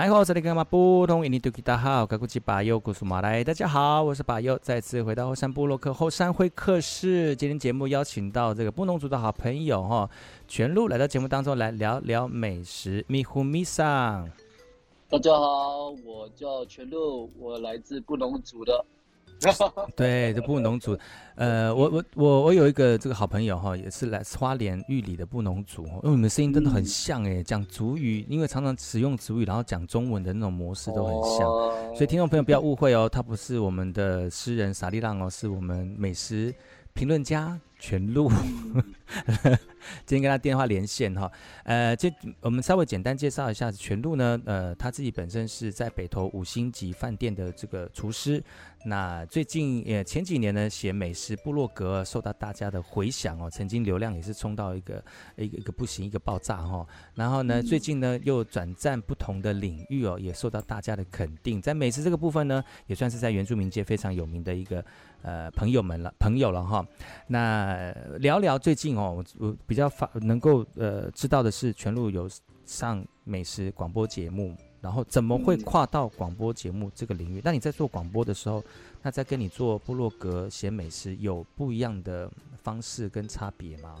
客。来好，这里干嘛不同？印尼土著大号，该古吉巴尤古苏马来。大家好，我是巴尤，再次回到后山部落客后山会客室。今天节目邀请到这个布农族的好朋友哈，全路来到节目当中来聊聊美食。米呼米桑，大家好，我叫全路，我来自布农族的。对，这布农族，呃，我我我我有一个这个好朋友哈，也是来自花莲玉里的布农族，因为你们声音真的很像哎，讲族语，因为常常使用族语，然后讲中文的那种模式都很像，所以听众朋友不要误会哦，他不是我们的诗人撒利浪哦，是我们美食评论家全鹿。今天跟他电话连线哈，呃，这我们稍微简单介绍一下全鹿呢，呃，他自己本身是在北投五星级饭店的这个厨师。那最近也前几年呢，写美食部落格受到大家的回响哦，曾经流量也是冲到一个一个一个不行一个爆炸哈。然后呢，最近呢又转战不同的领域哦，也受到大家的肯定。在美食这个部分呢，也算是在原住民界非常有名的一个呃朋友们了朋友了哈。那聊聊最近哦，我比较发能够呃知道的是，全路有上美食广播节目。然后怎么会跨到广播节目这个领域？嗯、那你在做广播的时候，那在跟你做部落格写美食有不一样的方式跟差别吗？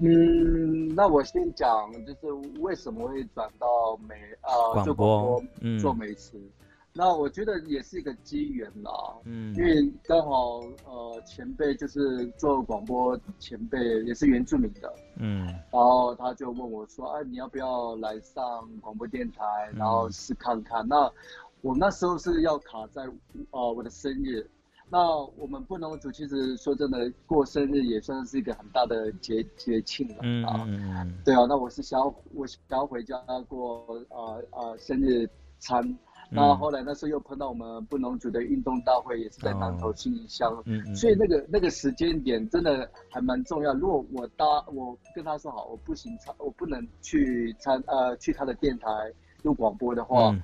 嗯，那我先讲，就是为什么会转到美呃做广播嗯做美食。嗯那我觉得也是一个机缘啦，嗯，因为刚好呃前辈就是做广播前辈也是原住民的，嗯，然后他就问我说，哎，你要不要来上广播电台，然后试看看？嗯、那我那时候是要卡在呃我的生日，那我们布农族其实说真的过生日也算是一个很大的节节庆了，嗯嗯，对啊，那我是想要我想要回家过呃呃生日餐。然后后来那时候又碰到我们布农族的运动大会，也是在南投新营乡，嗯，所以那个那个时间点真的还蛮重要。如果我搭我跟他说好，我不行参，我不能去参呃去他的电台录广播的话，嗯、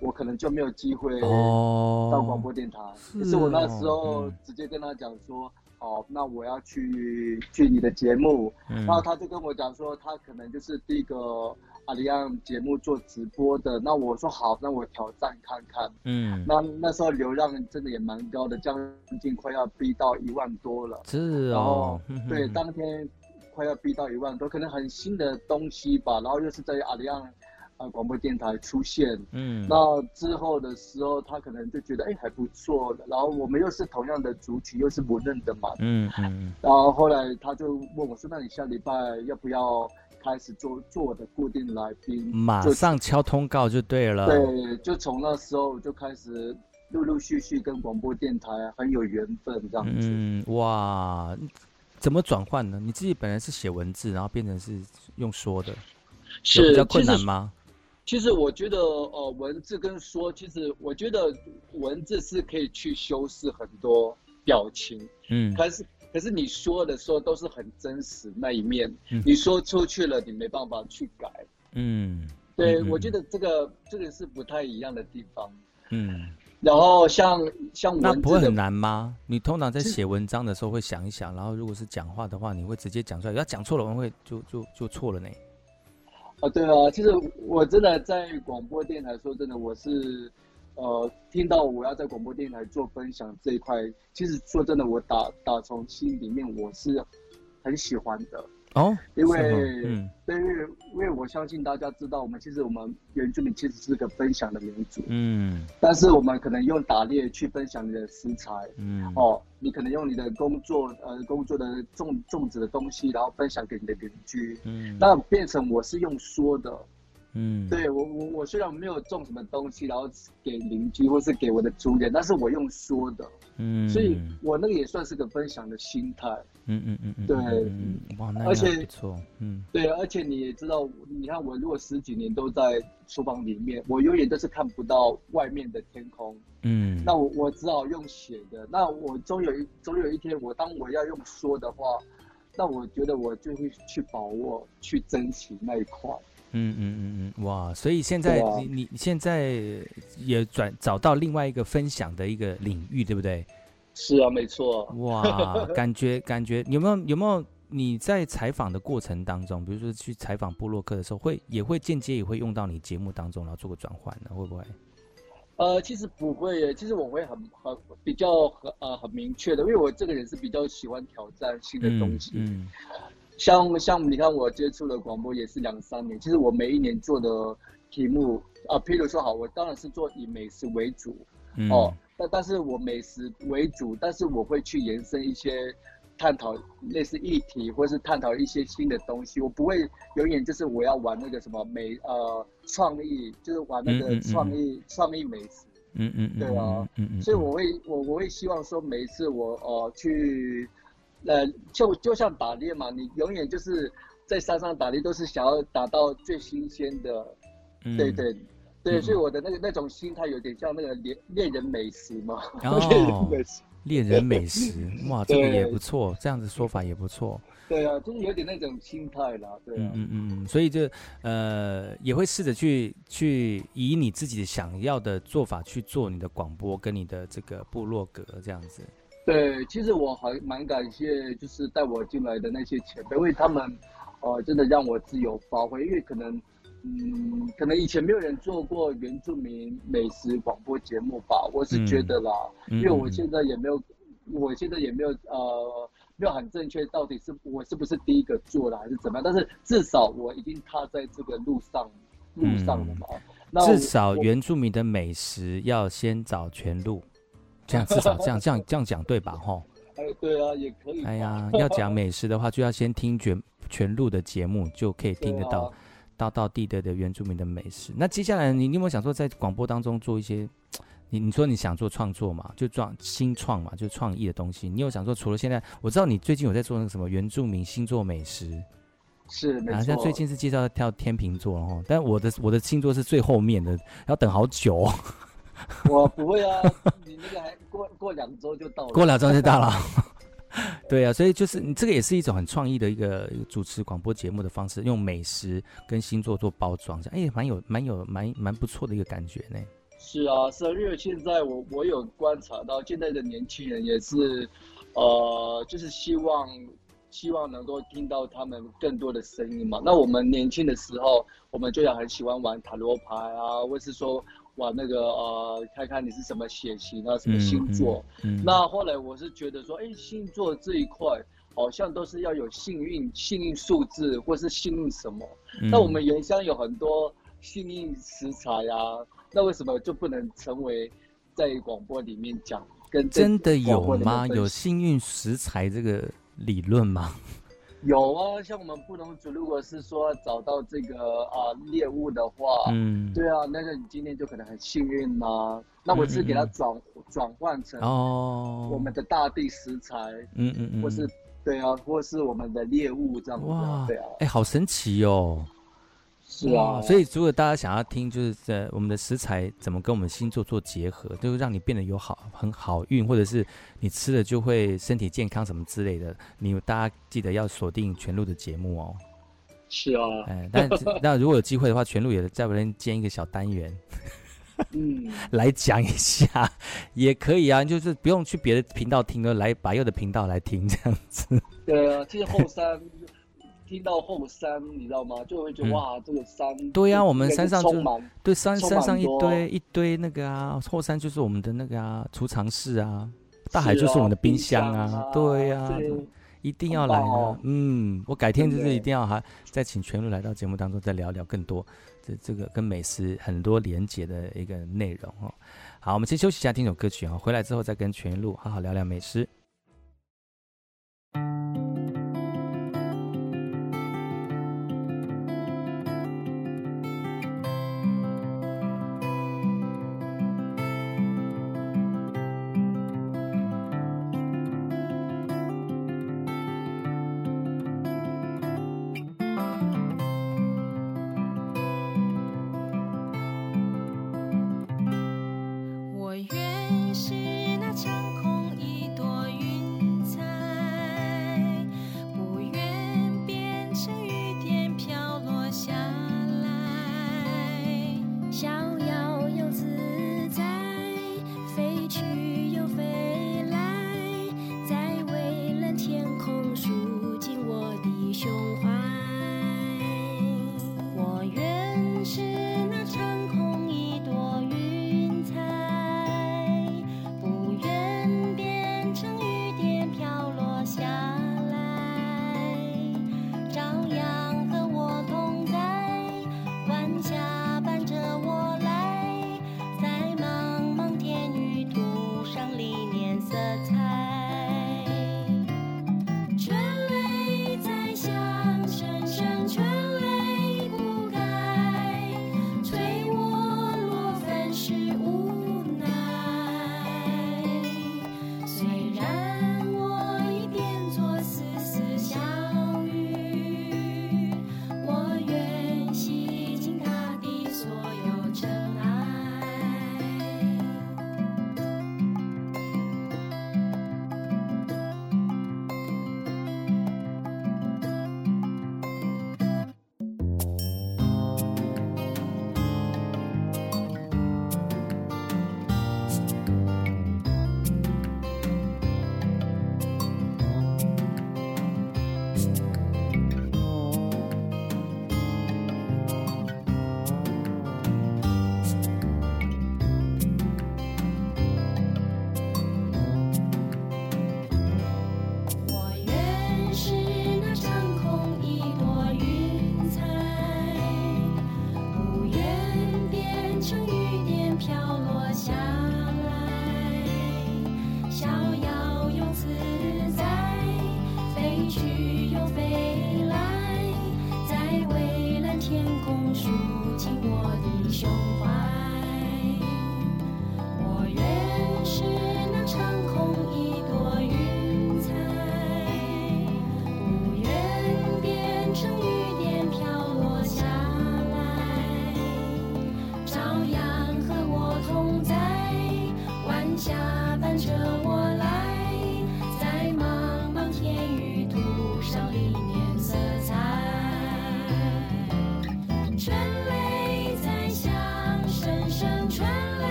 我可能就没有机会到广播电台。可、哦、是我那时候直接跟他讲说，哦、嗯，那我要去去你的节目，嗯、然后他就跟我讲说，他可能就是第一个。阿里样节目做直播的，那我说好，那我挑战看看。嗯，那那时候流量真的也蛮高的，将近快要逼到一万多了。是哦。对，当天快要逼到一万多，可能很新的东西吧。然后又是在阿里样呃广播电台出现。嗯。那之后的时候，他可能就觉得哎还不错的。然后我们又是同样的族群，又是不认的嘛。嗯嗯。然后后来他就问我说：“那你下礼拜要不要？”开始做做我的固定来宾，马上敲通告就对了。对，就从那时候就开始陆陆续续跟广播电台很有缘分这样子。嗯，哇，怎么转换呢？你自己本来是写文字，然后变成是用说的，是比较困难吗？其实，我觉得，呃，文字跟说，其实我觉得文字是可以去修饰很多表情。嗯，可是。可是你说的时候都是很真实那一面，嗯、你说出去了，你没办法去改。嗯，对，嗯、我觉得这个这个是不太一样的地方。嗯，然后像像文字的那不会很难吗？你通常在写文章的时候会想一想，然后如果是讲话的话，你会直接讲出来。要讲错了，我会就就就错了呢。啊，对啊，其实我真的在广播电台说真的，我是。呃，听到我要在广播电台做分享这一块，其实说真的，我打打从心里面我是很喜欢的。哦，因为，嗯，对，因为因为我相信大家知道，我们其实我们原住民其实是个分享的民族，嗯，但是我们可能用打猎去分享你的食材，嗯，哦，你可能用你的工作，呃，工作的种种植的东西，然后分享给你的邻居，嗯，那变成我是用说的。嗯，对我我我虽然没有种什么东西，然后给邻居或是给我的族人，但是我用说的，嗯，所以我那个也算是个分享的心态，嗯嗯嗯嗯，对，嗯，哇，那也不错，嗯，对，而且你也知道，你看我如果十几年都在厨房里面，我永远都是看不到外面的天空，嗯，那我我只好用写的，那我终有一总有一天，我当我要用说的话，那我觉得我就会去把握、去珍惜那一块。嗯嗯嗯嗯，哇！所以现在、你你现在也转找到另外一个分享的一个领域，对不对？是啊，没错。哇，感觉感觉有没有有没有你在采访的过程当中，比如说去采访布洛克的时候，会也会间接也会用到你节目当中，然后做个转换呢？会不会？呃，其实不会耶，其实我会很很比较很呃很明确的，因为我这个人是比较喜欢挑战新的东西。嗯。嗯像像你看，我接触的广播也是两三年。其实我每一年做的题目啊，譬如说好，我当然是做以美食为主，嗯、哦，但但是我美食为主，但是我会去延伸一些探讨类似议题，或是探讨一些新的东西。我不会永远就是我要玩那个什么美呃创意，就是玩那个创意创、嗯嗯嗯、意美食。嗯嗯，嗯对啊，嗯嗯，所以我会我我会希望说每一次我呃去。呃，就就像打猎嘛，你永远就是在山上打猎，都是想要打到最新鲜的，嗯、对对对，嗯、所以我的那个那种心态有点像那个猎猎人美食嘛。哦，猎人美食，猎人美食，哇，这个也不错，这样子说法也不错。对啊，就是有点那种心态啦，对啊。嗯嗯嗯，所以就呃也会试着去去以你自己想要的做法去做你的广播跟你的这个部落格这样子。对，其实我还蛮感谢，就是带我进来的那些前辈，因为他们，呃，真的让我自由发挥。因为可能，嗯，可能以前没有人做过原住民美食广播节目吧，我是觉得啦。嗯、因为我现在也没有，嗯、我现在也没有，呃，没有很正确，到底是我是不是第一个做的，还是怎么样？但是至少我已经踏在这个路上，路上了嘛。嗯、那至少原住民的美食要先找全路。这样至少这样这样 这样讲对吧？吼，哎，对啊，也可以。哎呀，要讲美食的话，就要先听全全录的节目，就可以听得到 道道地的的原住民的美食。那接下来你你有没有想说在广播当中做一些？你你说你想做创作嘛，就创新创嘛，就创意的东西。你有想说除了现在，我知道你最近有在做那个什么原住民星座美食，是，好像最近是介绍跳天秤座哦，但我的我的星座是最后面的，要等好久哦。我不会啊，你那个还过过两周就到了，过两周就到了。对啊，所以就是你这个也是一种很创意的一个主持广播节目的方式，用美食跟星座做包装，这样哎，蛮有蛮有蛮蛮不错的一个感觉呢。是啊，是啊，因为现在我我有观察到现在的年轻人也是，呃，就是希望希望能够听到他们更多的声音嘛。那我们年轻的时候，我们就要很喜欢玩塔罗牌啊，或是说。玩那个呃，看看你是什么血型啊，什么星座。嗯嗯嗯、那后来我是觉得说，哎，星座这一块好像都是要有幸运、幸运数字，或是幸运什么。嗯、那我们原乡有很多幸运食材啊，那为什么就不能成为在广播里面讲？跟真的有吗？有幸运食材这个理论吗？有啊，像我们布农族，如果是说找到这个啊猎物的话，嗯，对啊，那个你今天就可能很幸运呐、啊。那我是给它转转、嗯、换成哦，我们的大地食材，嗯嗯嗯，或是对啊，或是我们的猎物这样子，哇对啊，哎、欸，好神奇哦。是啊，所以如果大家想要听，就是在我们的食材怎么跟我们星座做结合，就是让你变得有好很好运，或者是你吃了就会身体健康什么之类的，你大家记得要锁定全路的节目哦。是啊，哎，但 那如果有机会的话，全路也在我们建一个小单元，嗯，来讲一下也可以啊，就是不用去别的频道听了，来把右的频道来听这样子。对啊，其实后山。听到后山，你知道吗？就会觉得哇，这个山。对呀，我们山上就对山山上一堆一堆那个啊，后山就是我们的那个啊储藏室啊，大海就是我们的冰箱啊，对呀，一定要来啊。嗯，我改天就是一定要还再请全路来到节目当中再聊聊更多这这个跟美食很多连结的一个内容哦。好，我们先休息一下，听首歌曲啊，回来之后再跟全路好好聊聊美食。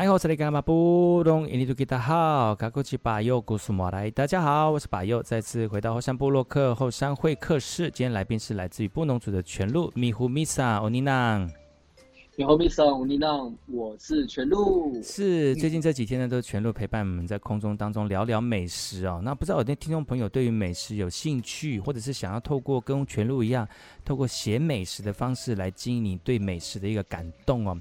哎，我是你干嘛不懂印尼土著好，卡古奇巴佑古苏莫来。大家好，我是巴佑，再次回到后山部落客后山会客室。今天来宾是来自于布农族的全鹿米胡米萨欧尼囊。米呼米萨欧尼囊，我是全鹿。是最近这几天呢，都是全鹿陪伴我们在空中当中聊聊美食哦。那不知道有的听众朋友对于美食有兴趣，或者是想要透过跟全鹿一样，透过写美食的方式来经营你对美食的一个感动哦。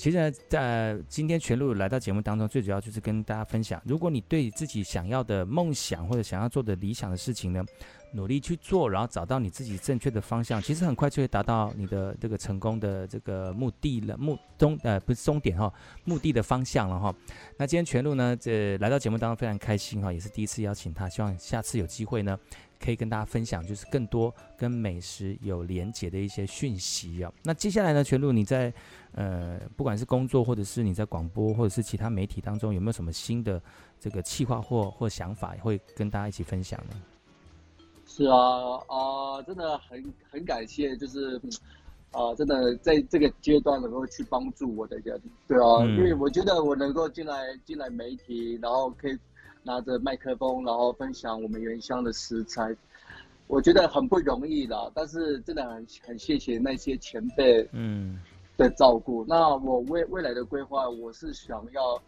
其实呢，在今天全路来到节目当中，最主要就是跟大家分享，如果你对自己想要的梦想或者想要做的理想的事情呢，努力去做，然后找到你自己正确的方向，其实很快就会达到你的这个成功的这个目的了，目终呃不是终点哈，目的的方向了哈。那今天全鹿呢，这来到节目当中非常开心哈，也是第一次邀请他，希望下次有机会呢。可以跟大家分享，就是更多跟美食有连结的一些讯息啊。那接下来呢，全鹿你在呃，不管是工作，或者是你在广播，或者是其他媒体当中，有没有什么新的这个计划或或想法，会跟大家一起分享呢？是啊，啊、呃，真的很很感谢，就是啊、呃，真的在这个阶段能够去帮助我的人，对啊，嗯、因为我觉得我能够进来进来媒体，然后可以。拿着麦克风，然后分享我们原乡的食材，我觉得很不容易的。但是真的很很谢谢那些前辈嗯的照顾。嗯、那我未未来的规划，我是想要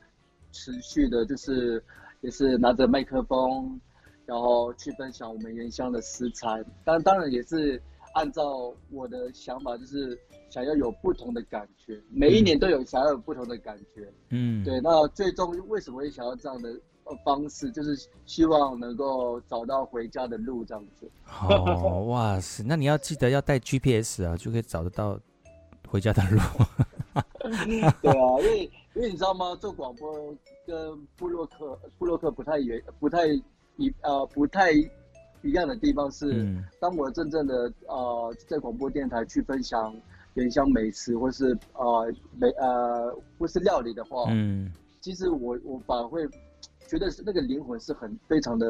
持续的，就是也是拿着麦克风，然后去分享我们原乡的食材。但当然也是按照我的想法，就是想要有不同的感觉。每一年都有想要有不同的感觉。嗯，对。那最终为什么会想要这样的？方式就是希望能够找到回家的路，这样子。哦，哇塞！那你要记得要带 GPS 啊，就可以找得到回家的路。对啊，因为因为你知道吗？做广播跟布洛克布洛克不太远，不太一呃不太一样的地方是，嗯、当我真正的呃在广播电台去分享原乡美食或是呃美呃或是料理的话，嗯，其实我我反而会觉得是那个灵魂是很非常的。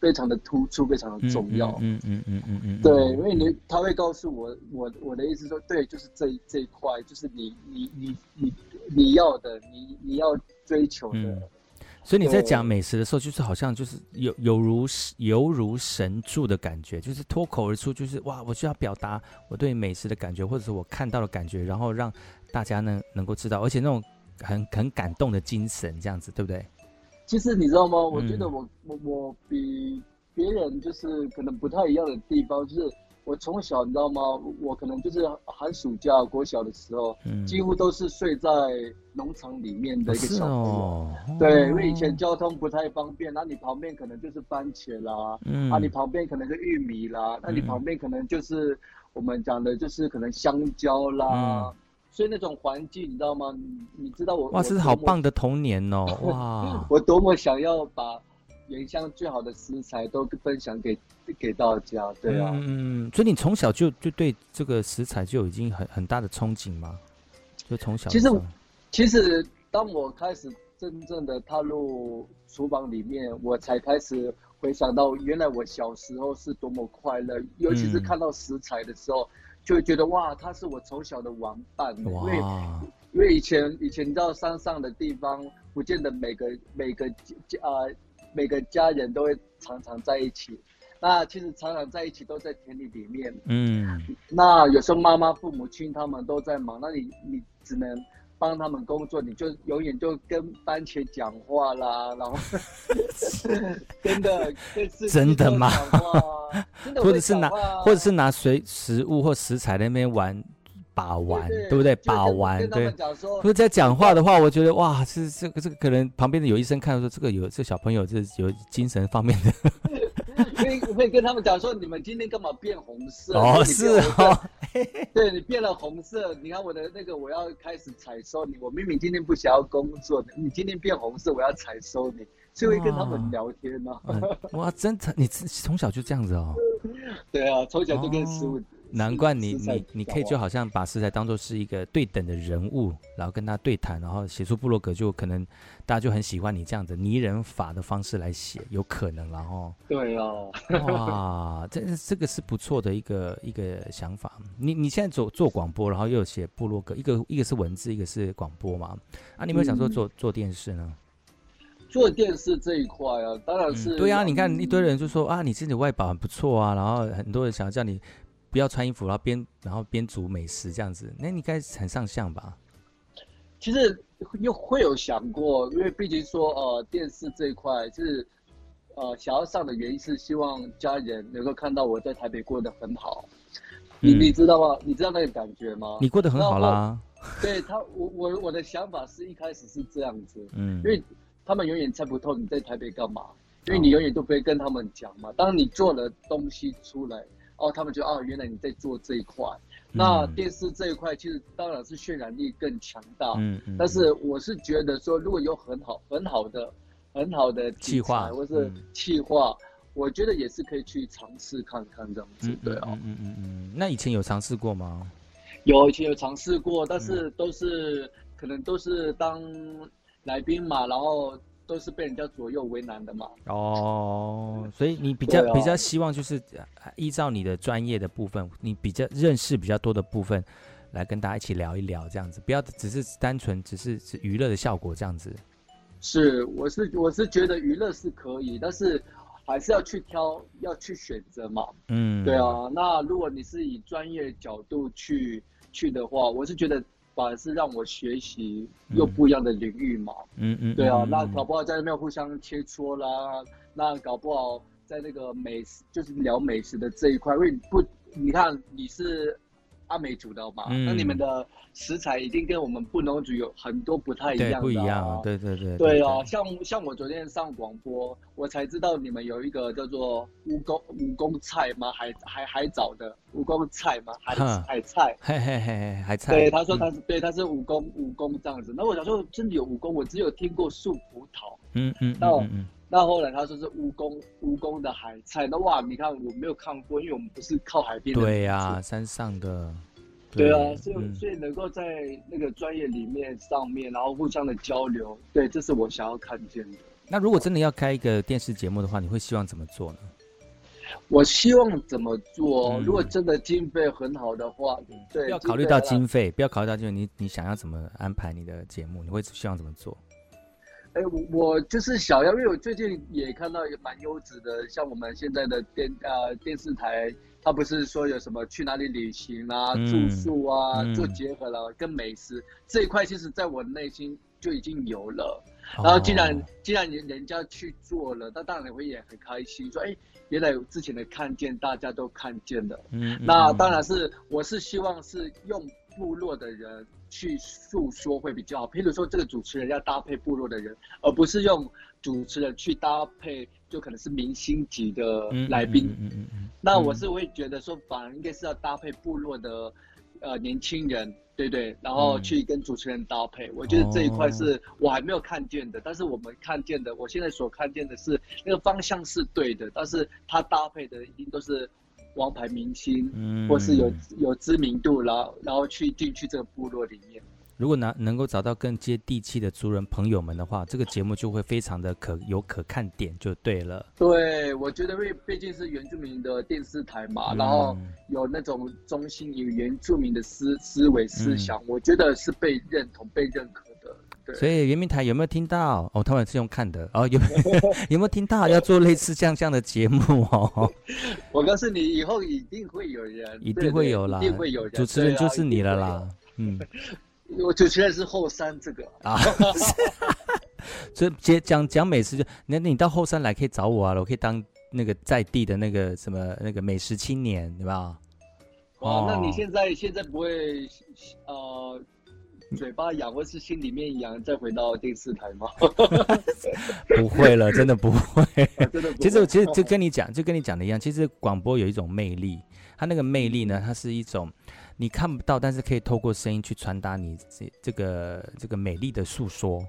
非常的突出，非常的重要。嗯嗯嗯嗯嗯，对，因为你他会告诉我，我我的意思说，对，就是这这一块，就是你你你你你要的，你你要追求的。嗯、所以你在讲美食的时候，就是好像就是有有如犹如神助的感觉，就是脱口而出，就是哇，我需要表达我对美食的感觉，或者是我看到的感觉，然后让大家呢能够知道，而且那种很很感动的精神，这样子，对不对？其实你知道吗？我觉得我、嗯、我我比别人就是可能不太一样的地方，就是我从小你知道吗？我可能就是寒暑假国小的时候，嗯、几乎都是睡在农场里面的一个小朋友。哦哦、对，因为以前交通不太方便，那你旁边可能就是番茄啦，嗯、啊，你旁边可能是玉米啦，那你旁边可能就是我们讲的就是可能香蕉啦。嗯所以那种环境，你知道吗？你你知道我哇，这是好棒的童年哦！哇，我多么想要把原乡最好的食材都分享给给大家，对啊。嗯，所以你从小就就对这个食材就已经很很大的憧憬吗？就从小。其实，其实当我开始真正的踏入厨房里面，我才开始回想到，原来我小时候是多么快乐，尤其是看到食材的时候。嗯就会觉得哇，他是我从小的玩伴，哇因为因为以前以前到山上的地方，不见得每个每个家啊、呃、每个家人都会常常在一起，那其实常常在一起都在田里里面，嗯，那有时候妈妈父母亲他们都在忙，那你你只能。帮他们工作，你就永远就跟番茄讲话啦，然后 真的真的吗？或者是拿或者是拿随食物或食材那边玩把玩，对，不对？把玩对。不是在讲话的话，我觉得哇，是这个这个可能旁边的有医生看到说这个有这个小朋友这有精神方面的。可以可以跟他们讲说，你们今天干嘛变红色？哦，是哦。对，你变了红色，你看我的那个，我要开始采收你。我明明今天不想要工作的，你今天变红色，我要采收你，就会跟他们聊天呢、啊嗯。哇，真的，你从小就这样子哦？对啊，从小就跟食物。哦难怪你你你可以就好像把食材当做是一个对等的人物，然后跟他对谈，然后写出部落格，就可能大家就很喜欢你这样子拟人法的方式来写，有可能然后对哦，哇，这这个是不错的一个一个想法。你你现在做做广播，然后又写部落格，一个一个是文字，一个是广播嘛？啊，你有没有想说做做，做电视呢？做电视这一块啊，当然是、嗯、对啊。你看一堆人就说啊，你自己外表很不错啊，然后很多人想要叫你。不要穿衣服，然后边然后边煮美食这样子，那你应该很上相吧？其实又会有想过，因为毕竟说呃电视这一块是呃想要上的原因是希望家人能够看到我在台北过得很好。你、嗯、你知道吗？你知道那个感觉吗？你过得很好啦。对他，我我我的想法是一开始是这样子，嗯，因为他们永远猜不透你在台北干嘛，因为你永远都不会跟他们讲嘛。当你做了东西出来。哦，他们觉得哦，原来你在做这一块。嗯、那电视这一块其实当然是渲染力更强大。嗯嗯。但是我是觉得说，如果有很好很好的很好的计划或是企划，嗯、我觉得也是可以去尝试看看这样子。对啊。嗯嗯嗯。那以前有尝试过吗？有，以前有尝试过，但是都是、嗯、可能都是当来宾嘛，然后。都是被人家左右为难的嘛。哦，所以你比较、啊、比较希望就是依照你的专业的部分，你比较认识比较多的部分，来跟大家一起聊一聊这样子，不要只是单纯只是是娱乐的效果这样子。是，我是我是觉得娱乐是可以，但是还是要去挑，要去选择嘛。嗯，对啊。那如果你是以专业角度去去的话，我是觉得。反而是让我学习又不一样的领域嘛，嗯嗯，对啊，那搞不好在那边互相切磋啦，那搞不好在那个美食，就是聊美食的这一块，因为不，你看你是阿美族的嘛，嗯、那你们的食材已经跟我们布农族有很多不太一样的、啊，不一样，对对对，对哦，像像我昨天上广播，我才知道你们有一个叫做蜈蚣蜈蚣菜吗？海海海藻的蜈蚣菜吗？海哈海菜，嘿嘿嘿海菜。对，他说他是、嗯、对，他是蜈蚣蜈蚣这样子。那我想说，真的有蜈蚣，我只有听过树葡萄。嗯嗯，那嗯，嗯那后来他说是蜈蚣蜈蚣的海菜。那哇，你看我没有看过，因为我们不是靠海边的。对呀、啊，山上的。对，对啊，所以、嗯、所以能够在那个专业里面上面，然后互相的交流，对，这是我想要看见的。那如果真的要开一个电视节目的话，你会希望怎么做呢？我希望怎么做？嗯、如果真的经费很好的话，对，不要考虑到经费，不要考虑到就是你你想要怎么安排你的节目，你会希望怎么做？哎，我就是想要，因为我最近也看到也蛮优质的，像我们现在的电呃电视台。他不是说有什么去哪里旅行啊、嗯、住宿啊、嗯、做结合了，跟美食这一块，其实在我内心就已经有了。哦、然后既然既然人人家去做了，那当然会也很开心，说哎，原来之前的看见大家都看见了。嗯，那当然是我是希望是用部落的人去诉说会比较好。譬如说这个主持人要搭配部落的人，而不是用主持人去搭配。就可能是明星级的来宾，嗯嗯嗯嗯嗯、那我是会觉得说，反而应该是要搭配部落的，呃，年轻人，对对，然后去跟主持人搭配。嗯、我觉得这一块是我还没有看见的，哦、但是我们看见的，我现在所看见的是那个方向是对的，但是他搭配的一定都是王牌明星，嗯、或是有有知名度，然后然后去进去这个部落里面。如果能能够找到更接地气的族人朋友们的话，这个节目就会非常的可有可看点，就对了。对，我觉得因为毕竟是原住民的电视台嘛，嗯、然后有那种中心有原住民的思思维思想，嗯、我觉得是被认同、被认可。所以圆明台有没有听到？哦，他们是用看的。哦，有 有没有听到？要做类似像这样的节目哦？我告诉你，以后一定会有人，一定会有啦，一定会有人，主持人就是你了啦，嗯。我主持人是后山这个。啊，所以讲讲讲美食就，那你到后山来可以找我啊，我可以当那个在地的那个什么那个美食青年，对吧？哦，那你现在现在不会呃嘴巴痒或是心里面痒再回到电视台吗？不会了，真的不会。真的不会。其实其实就跟你讲，就跟你讲的一样，其实广播有一种魅力，它那个魅力呢，它是一种。你看不到，但是可以透过声音去传达你这这个这个美丽的诉说，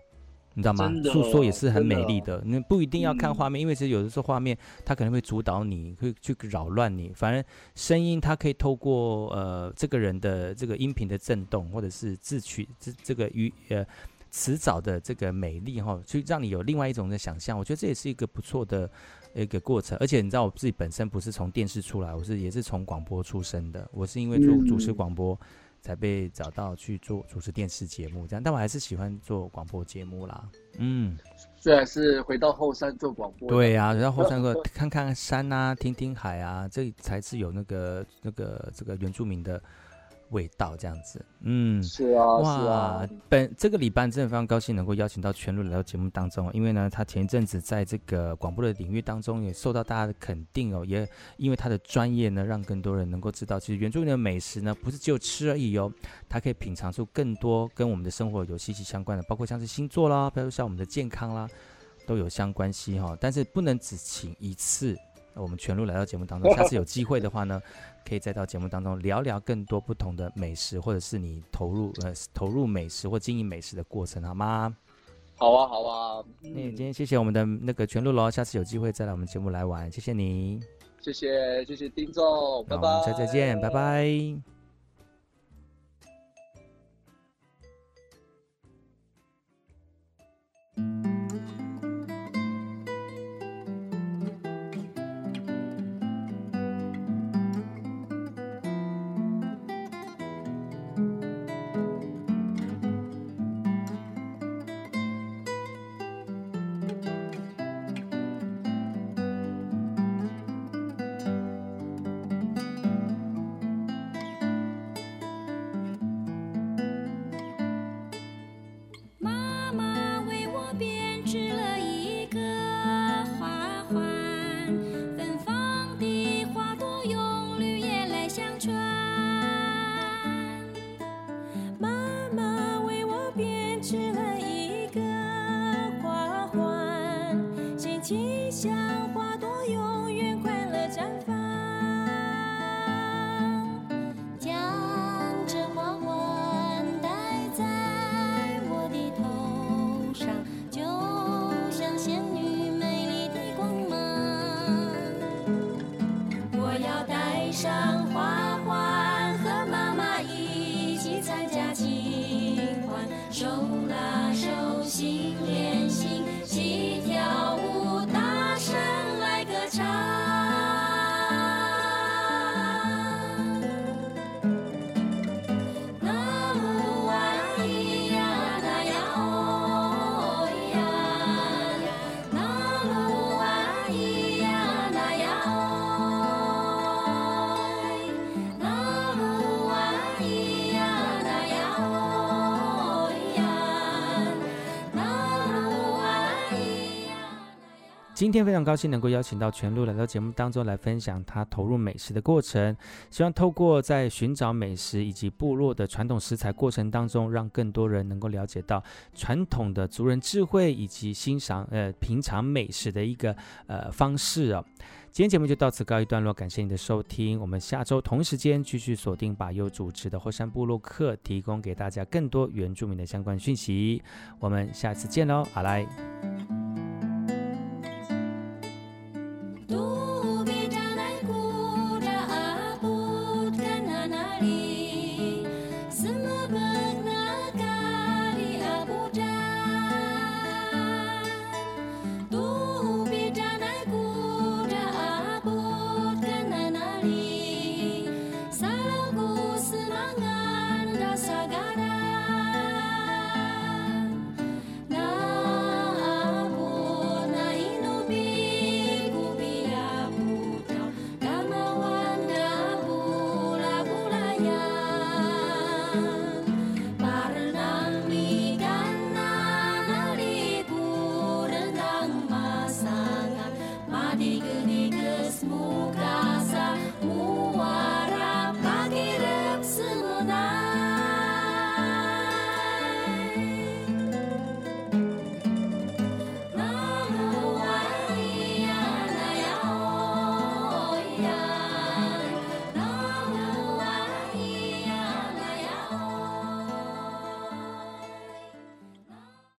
你知道吗？诉说也是很美丽的。你不一定要看画面，嗯、因为其实有的时候画面它可能会主导你，会去扰乱你。反正声音它可以透过呃这个人的这个音频的震动，或者是自取这这个语呃词藻的这个美丽哈，去让你有另外一种的想象。我觉得这也是一个不错的。一个过程，而且你知道我自己本身不是从电视出来，我是也是从广播出身的。我是因为做主持广播，才被找到去做主持电视节目这样。但我还是喜欢做广播节目啦。嗯，虽然是回到后山做广播，对呀、啊，回到后山做 看看山啊，听听海啊，这才是有那个那个这个原住民的。味道这样子，嗯，是啊，哇是啊。本这个礼拜真的非常高兴能够邀请到全鹿来到节目当中，因为呢，他前一阵子在这个广播的领域当中也受到大家的肯定哦，也因为他的专业呢，让更多人能够知道，其实原住民的美食呢，不是只有吃而已哦，它可以品尝出更多跟我们的生活有息息相关的，包括像是星座啦，比如像我们的健康啦，都有相关系哈、哦。但是不能只请一次。我们全路来到节目当中，下次有机会的话呢，可以再到节目当中聊聊更多不同的美食，或者是你投入呃投入美食或经营美食的过程，好吗？好啊，好啊。那、嗯、今天谢谢我们的那个全路喽，下次有机会再来我们节目来玩，谢谢你。谢谢谢谢丁总，拜拜。我们下次再见，拜拜。今天非常高兴能够邀请到全鹿来到节目当中来分享他投入美食的过程，希望透过在寻找美食以及部落的传统食材过程当中，让更多人能够了解到传统的族人智慧以及欣赏呃品尝美食的一个呃方式哦。今天节目就到此告一段落，感谢你的收听，我们下周同时间继续锁定把佑主持的后山部落客，提供给大家更多原住民的相关讯息，我们下次见喽，好来。